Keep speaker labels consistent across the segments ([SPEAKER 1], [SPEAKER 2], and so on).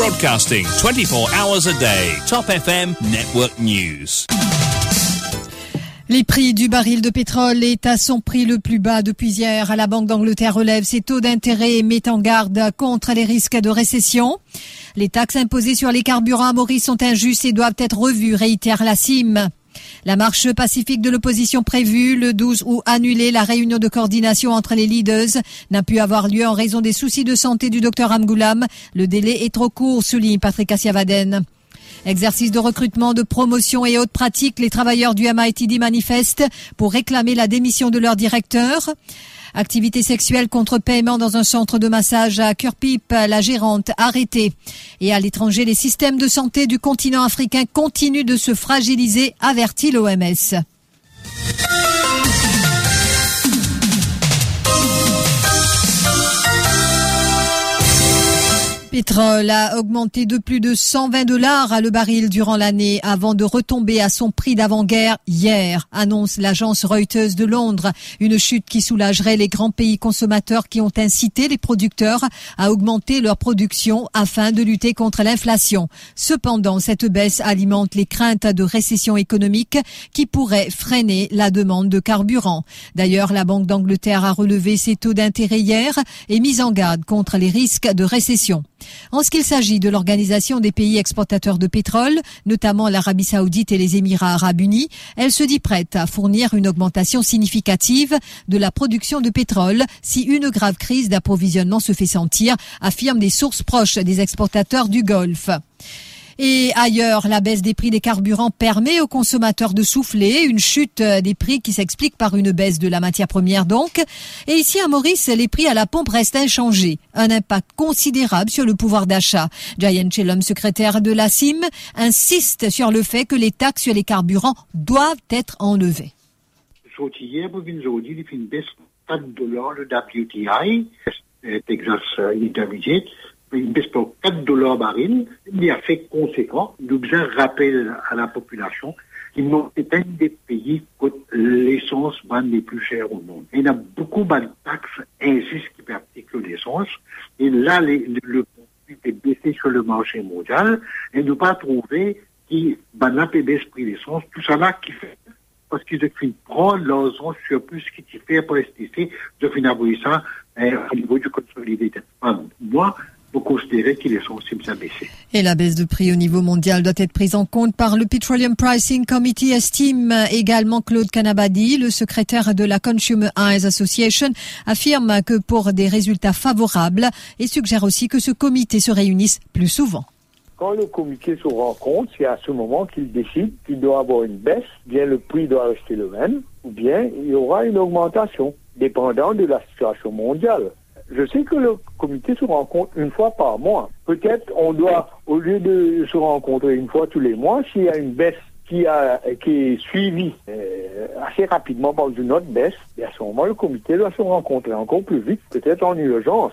[SPEAKER 1] Broadcasting 24 hours a day. Top FM Network News.
[SPEAKER 2] Les prix du baril de pétrole est à son prix le plus bas depuis hier. La Banque d'Angleterre relève ses taux d'intérêt et met en garde contre les risques de récession. Les taxes imposées sur les carburants à Maurice sont injustes et doivent être revues, réitère la CIM. La marche pacifique de l'opposition prévue le 12 août annulée, la réunion de coordination entre les leaders n'a pu avoir lieu en raison des soucis de santé du docteur Amgoulam. Le délai est trop court, souligne Patrick Assiavaden. Exercice de recrutement, de promotion et autres pratiques, les travailleurs du MITD manifestent pour réclamer la démission de leur directeur. Activité sexuelle contre paiement dans un centre de massage à Kurpip, la gérante arrêtée. Et à l'étranger, les systèmes de santé du continent africain continuent de se fragiliser, avertit l'OMS. Pétrole a augmenté de plus de 120 dollars à le baril durant l'année avant de retomber à son prix d'avant-guerre hier, annonce l'agence Reuters de Londres. Une chute qui soulagerait les grands pays consommateurs qui ont incité les producteurs à augmenter leur production afin de lutter contre l'inflation. Cependant, cette baisse alimente les craintes de récession économique qui pourrait freiner la demande de carburant. D'ailleurs, la Banque d'Angleterre a relevé ses taux d'intérêt hier et mis en garde contre les risques de récession. En ce qu'il s'agit de l'Organisation des pays exportateurs de pétrole, notamment l'Arabie saoudite et les Émirats arabes unis, elle se dit prête à fournir une augmentation significative de la production de pétrole si une grave crise d'approvisionnement se fait sentir, affirment des sources proches des exportateurs du Golfe. Et ailleurs, la baisse des prix des carburants permet aux consommateurs de souffler, une chute des prix qui s'explique par une baisse de la matière première donc. Et ici à Maurice, les prix à la pompe restent inchangés, un impact considérable sur le pouvoir d'achat. Giant Chellum, secrétaire de la CIM, insiste sur le fait que les taxes sur les carburants doivent être enlevées.
[SPEAKER 3] Baisse pour 4 dollars baril, mais à fait conséquent, nous besoin rappel à la population n'ont été un des pays où l'essence va les plus chères au monde. Il y a beaucoup de taxes injustes qui pratiquent l'essence, et là, le prix est baissé sur le marché mondial, et nous pas trouvé qui va baisse prix d'essence, tout ça là qui fait parce qu'ils ont prendre leurs sur plus ce qui fait pour rester de finir ça euh, au niveau du consolidé. Moi, pour considérer qu'il est sensible à baisser.
[SPEAKER 2] Et la baisse de prix au niveau mondial doit être prise en compte par le Petroleum Pricing Committee, estime également Claude Canabadi, le secrétaire de la Consumer Eyes Association, affirme que pour des résultats favorables et suggère aussi que ce comité se réunisse plus souvent.
[SPEAKER 4] Quand le comité se rencontre, c'est à ce moment qu'il décide qu'il doit avoir une baisse, bien le prix doit rester le même, ou bien il y aura une augmentation, dépendant de la situation mondiale. Je sais que le comité se rencontre une fois par mois. Peut-être on doit, au lieu de se rencontrer une fois tous les mois, s'il y a une baisse qui, a, qui est suivie euh, assez rapidement par une autre baisse, et à ce moment, le comité doit se rencontrer encore plus vite, peut-être en urgence.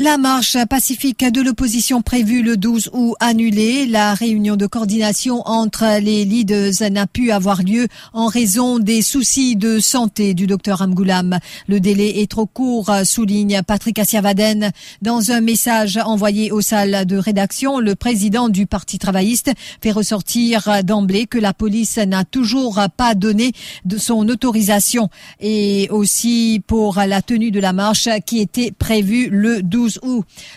[SPEAKER 2] La marche pacifique de l'opposition prévue le 12 août annulée. La réunion de coordination entre les leaders n'a pu avoir lieu en raison des soucis de santé du docteur Amgoulam. Le délai est trop court, souligne Patrick Assiavaden. Dans un message envoyé aux salles de rédaction, le président du Parti travailliste fait ressortir d'emblée que la police n'a toujours pas donné de son autorisation et aussi pour la tenue de la marche qui était prévue le 12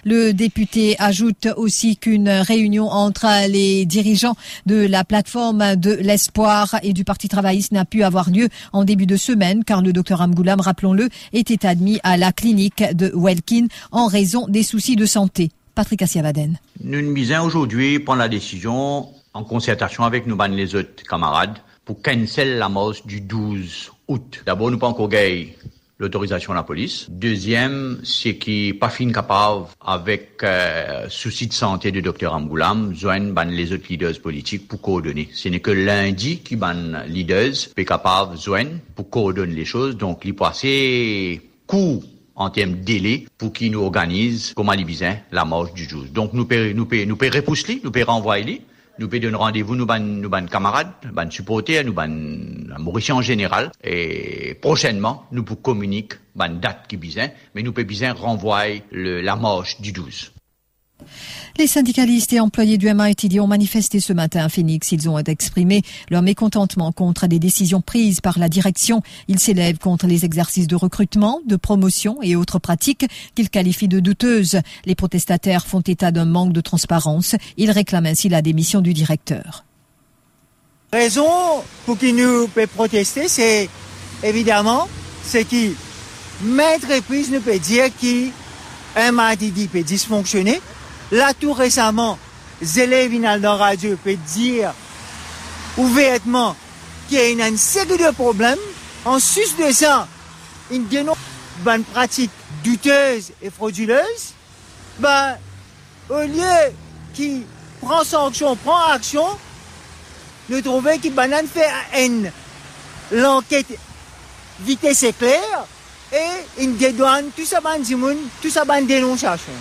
[SPEAKER 2] Le député ajoute aussi qu'une réunion entre les dirigeants de la plateforme de l'espoir et du Parti travailliste n'a pu avoir lieu en début de semaine car le docteur Amgoulam, rappelons-le, était admis à la clinique de Welkin en raison des soucis de santé. Patrick Assiavaden.
[SPEAKER 5] Nous misons aujourd'hui prendre la décision en concertation avec nos les autres camarades pour cancel la mort du 12 août. D'abord, nous pas encore l'autorisation de la police. Deuxième, c'est qu'il n'est pas fin capable, avec euh, souci de santé du docteur Amgoulam, joindre ban les autres leaders politiques pour coordonner. Ce n'est que lundi qui ban leaders est capable joindre pour coordonner les choses. Donc, il assez court en termes de délai pour qu'il nous organise, comme à la marche du jour. Donc, nous pouvons nous, nous, nous repousser, nous pouvons renvoyer nous donner rendez-vous, nous, ban, nous, ban camarades, ban supporters, nous, ban Mauricien en général. Et prochainement, nous pouvons communiquer ban date qui besoin, mais nous bien renvoyer le, la marche du 12.
[SPEAKER 2] Les syndicalistes et employés du MITD ont manifesté ce matin à Phoenix. Ils ont exprimé leur mécontentement contre des décisions prises par la direction. Ils s'élèvent contre les exercices de recrutement, de promotion et autres pratiques qu'ils qualifient de douteuses. Les protestataires font état d'un manque de transparence. Ils réclament ainsi la démission du directeur.
[SPEAKER 6] Raison pour nous peut protester, c'est évidemment ce qui reprises nous peut dire peut dysfonctionner Là, tout récemment, Zélé dans Radio peut dire ouvertement qu'il y a une série de problèmes. En sus de ça, une dénonce une pratique douteuse et frauduleuse. Ben, au lieu qu'il prend sanction, prend action, nous trouvons qu'il banane fait haine. L'enquête vitesse éclair et une dédouane tout ça tout ça dénonciation.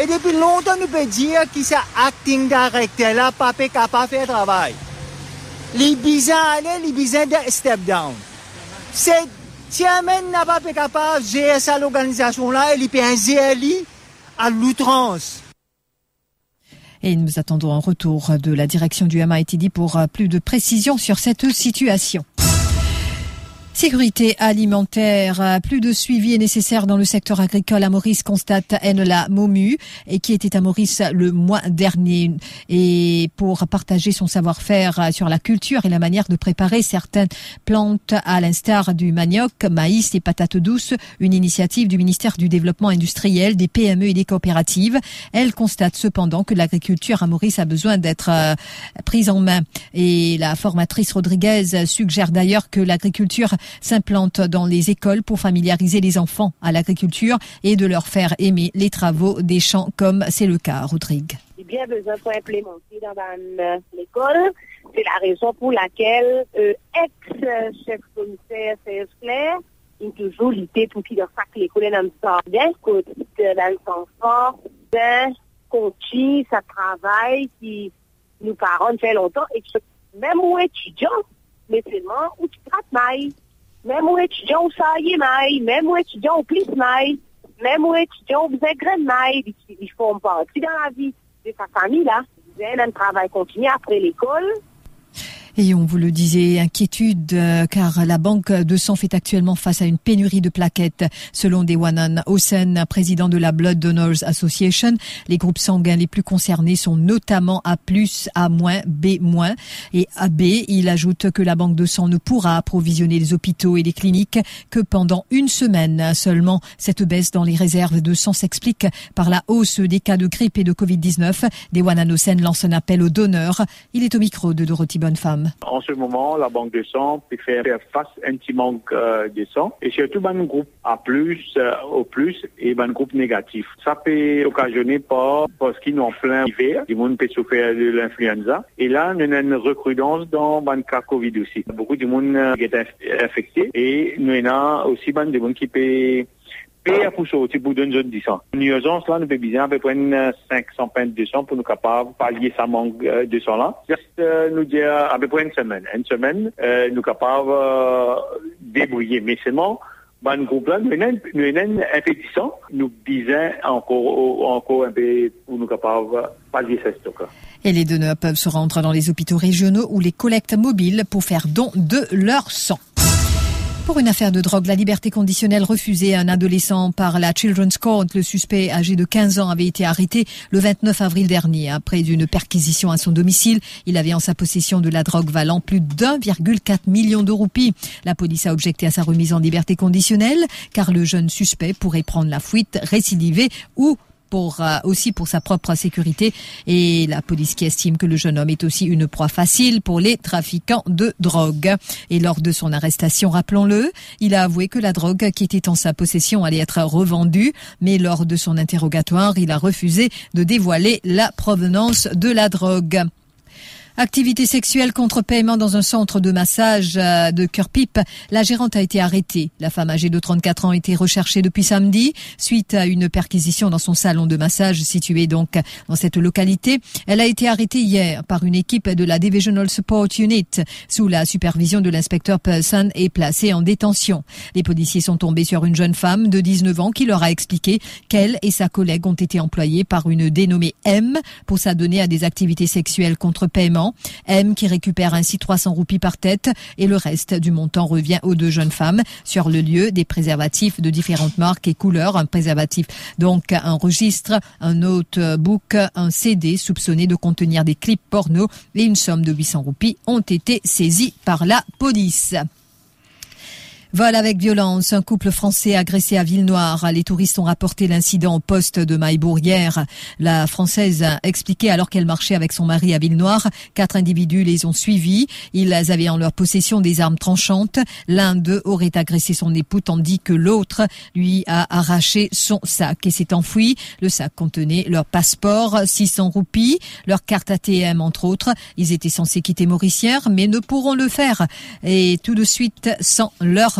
[SPEAKER 6] Et depuis longtemps, nous pouvons dire que c'est acting directeur là, pas capable de faire travail. Les bizarres les bizarres de step down. C'est, un n'a pas capable de gérer ça, l'organisation là, il peut un ZLI à l'outrance.
[SPEAKER 2] Et nous attendons un retour de la direction du MITD pour plus de précisions sur cette situation. Sécurité alimentaire, plus de suivi est nécessaire dans le secteur agricole à Maurice, constate Enla Momu, et qui était à Maurice le mois dernier. Et pour partager son savoir-faire sur la culture et la manière de préparer certaines plantes, à l'instar du manioc, maïs et patates douces, une initiative du ministère du Développement industriel, des PME et des coopératives. Elle constate cependant que l'agriculture à Maurice a besoin d'être euh, prise en main. Et la formatrice Rodriguez suggère d'ailleurs que l'agriculture s'implante dans les écoles pour familiariser les enfants à l'agriculture et de leur faire aimer les travaux des champs comme c'est le cas à Rodrigue.
[SPEAKER 7] Il bien besoin pour implémenter dans l'école. C'est la raison pour laquelle euh, ex-chef commissaire C.S. Claire il toujours lutté pour qu'il fasse l'école dans le bien côté dans enfants, bien continue sa travail qui nous parents fait longtemps et même aux étudiants, mais seulement où tu traites Mem ou etudyan ou sa ye may, mem ou etudyan ou plis may, mem ou etudyan ou bezegren may, di fon pa. Si dan la vi de sa fami la, ven an travay kontini apre l'ekol,
[SPEAKER 2] Et on vous le disait, inquiétude, euh, car la banque de sang fait actuellement face à une pénurie de plaquettes. Selon Dewanan Hossein, président de la Blood Donors Association, les groupes sanguins les plus concernés sont notamment A+, A-, B- et AB. Il ajoute que la banque de sang ne pourra approvisionner les hôpitaux et les cliniques que pendant une semaine seulement. Cette baisse dans les réserves de sang s'explique par la hausse des cas de grippe et de Covid-19. Dewanan Hossein lance un appel aux donneurs. Il est au micro de Dorothy Bonnefemme.
[SPEAKER 4] En ce moment, la banque de sang peut faire face à un petit manque euh, de sang et surtout un groupe A+, euh, au plus et un groupe négatif. Ça peut occasionner par parce qu'ils ont plein hiver, du monde peut souffrir de l'influenza et là, nous avons une recrudence dans le cas Covid aussi. Beaucoup de monde euh, est infecté et nous avons aussi des gens qui peut payer pour sortir pour donner zone 10 ans. Une urgence là, nous peut bien à peu près 500 pintes de sang pour nous capables de pallier sa manque de sang là. Juste euh, nous dire à peu près une semaine. Une semaine, euh, nous capables euh, débrouiller. Mais seulement, ben, le groupe là, nous avons une infection. Nous disons encore, encore un peu pour nous capables de pallier ce stock.
[SPEAKER 2] Et les donneurs peuvent se rendre dans les hôpitaux régionaux ou les collectes mobiles pour faire don de leur sang. Pour une affaire de drogue, la liberté conditionnelle refusée à un adolescent par la Children's Court, le suspect âgé de 15 ans avait été arrêté le 29 avril dernier après une perquisition à son domicile. Il avait en sa possession de la drogue valant plus d'1,4 million de roupies. La police a objecté à sa remise en liberté conditionnelle car le jeune suspect pourrait prendre la fuite, récidiver ou pour euh, aussi pour sa propre sécurité et la police qui estime que le jeune homme est aussi une proie facile pour les trafiquants de drogue. Et lors de son arrestation, rappelons-le, il a avoué que la drogue qui était en sa possession allait être revendue, mais lors de son interrogatoire, il a refusé de dévoiler la provenance de la drogue. Activité sexuelle contre paiement dans un centre de massage euh, de Cœur-Pipe. La gérante a été arrêtée. La femme âgée de 34 ans a été recherchée depuis samedi suite à une perquisition dans son salon de massage situé donc dans cette localité. Elle a été arrêtée hier par une équipe de la Divisional Support Unit sous la supervision de l'inspecteur Person et placée en détention. Les policiers sont tombés sur une jeune femme de 19 ans qui leur a expliqué qu'elle et sa collègue ont été employées par une dénommée M pour s'adonner à des activités sexuelles contre paiement. M qui récupère ainsi 300 roupies par tête et le reste du montant revient aux deux jeunes femmes. Sur le lieu, des préservatifs de différentes marques et couleurs, un préservatif donc un registre, un notebook, un CD soupçonné de contenir des clips porno et une somme de 800 roupies ont été saisis par la police. Vol avec violence, un couple français agressé à Ville-Noire. Les touristes ont rapporté l'incident au poste de Maillebourg hier. La française a expliqué alors qu'elle marchait avec son mari à Ville-Noire. Quatre individus les ont suivis. Ils avaient en leur possession des armes tranchantes. L'un d'eux aurait agressé son époux tandis que l'autre lui a arraché son sac et s'est enfui. Le sac contenait leur passeport, 600 roupies, leur carte ATM entre autres. Ils étaient censés quitter Mauricière mais ne pourront le faire et tout de suite sans leur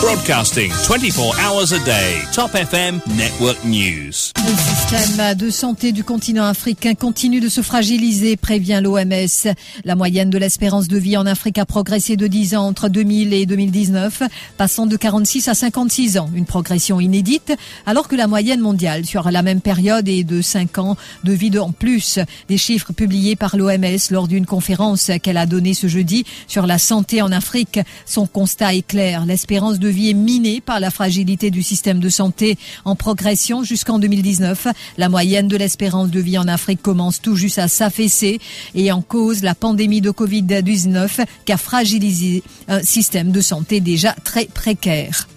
[SPEAKER 1] Broadcasting 24 hours a day. Top FM Network News.
[SPEAKER 2] Le système de santé du continent africain continue de se fragiliser, prévient l'OMS. La moyenne de l'espérance de vie en Afrique a progressé de 10 ans entre 2000 et 2019, passant de 46 à 56 ans. Une progression inédite, alors que la moyenne mondiale sur la même période est de 5 ans de vie de en plus. Des chiffres publiés par l'OMS lors d'une conférence qu'elle a donnée ce jeudi sur la santé en Afrique. Son constat est clair. L'espérance de vie est minée par la fragilité du système de santé en progression jusqu'en 2019. La moyenne de l'espérance de vie en Afrique commence tout juste à s'affaisser et en cause la pandémie de Covid-19 qui a fragilisé un système de santé déjà très précaire.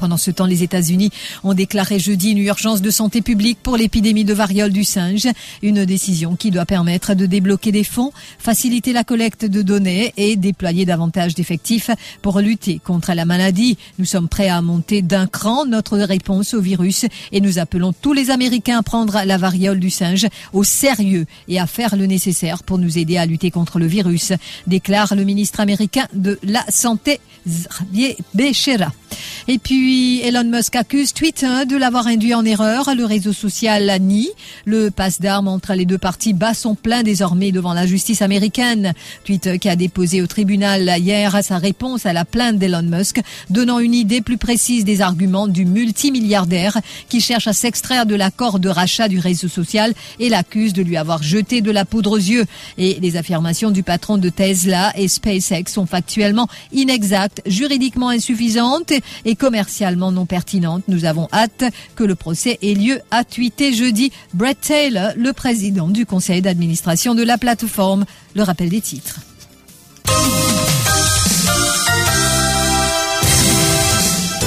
[SPEAKER 2] Pendant ce temps, les États-Unis ont déclaré jeudi une urgence de santé publique pour l'épidémie de variole du singe. Une décision qui doit permettre de débloquer des fonds, faciliter la collecte de données et déployer davantage d'effectifs pour lutter contre la maladie. Nous sommes prêts à monter d'un cran notre réponse au virus et nous appelons tous les Américains à prendre la variole du singe au sérieux et à faire le nécessaire pour nous aider à lutter contre le virus, déclare le ministre américain de la Santé, Xavier Becerra. Et puis, Elon Musk accuse Twitter de l'avoir induit en erreur. Le réseau social nie. Le passe d'armes entre les deux parties bat son plein désormais devant la justice américaine. Twitter qui a déposé au tribunal hier sa réponse à la plainte d'Elon Musk, donnant une idée plus précise des arguments du multimilliardaire qui cherche à s'extraire de l'accord de rachat du réseau social et l'accuse de lui avoir jeté de la poudre aux yeux. Et les affirmations du patron de Tesla et SpaceX sont factuellement inexactes, juridiquement insuffisantes et commercialement non pertinentes. Nous avons hâte que le procès ait lieu, a tweeté jeudi Brett Taylor, le président du conseil d'administration de la plateforme. Le rappel des titres.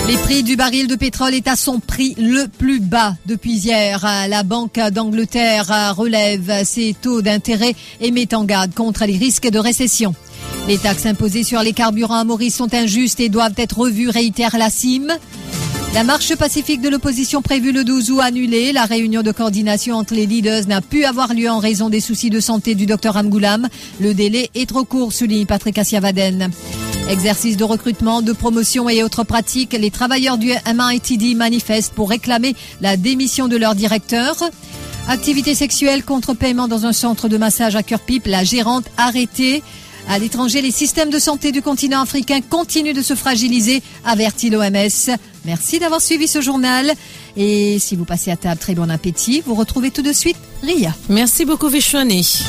[SPEAKER 2] Les prix du baril de pétrole est à son prix le plus bas depuis hier. La Banque d'Angleterre relève ses taux d'intérêt et met en garde contre les risques de récession. Les taxes imposées sur les carburants à Maurice sont injustes et doivent être revues, réitère la CIM. La marche pacifique de l'opposition prévue le 12 août annulée. La réunion de coordination entre les leaders n'a pu avoir lieu en raison des soucis de santé du docteur Amgoulam. Le délai est trop court, souligne Patrick Assiavaden. Exercice de recrutement, de promotion et autres pratiques, les travailleurs du MITD manifestent pour réclamer la démission de leur directeur. Activité sexuelle contre paiement dans un centre de massage à Cœur-Pipe, la gérante arrêtée. À l'étranger, les systèmes de santé du continent africain continuent de se fragiliser, avertit l'OMS. Merci d'avoir suivi ce journal. Et si vous passez à table, très bon appétit. Vous retrouvez tout de suite Ria.
[SPEAKER 8] Merci beaucoup, Vishwani.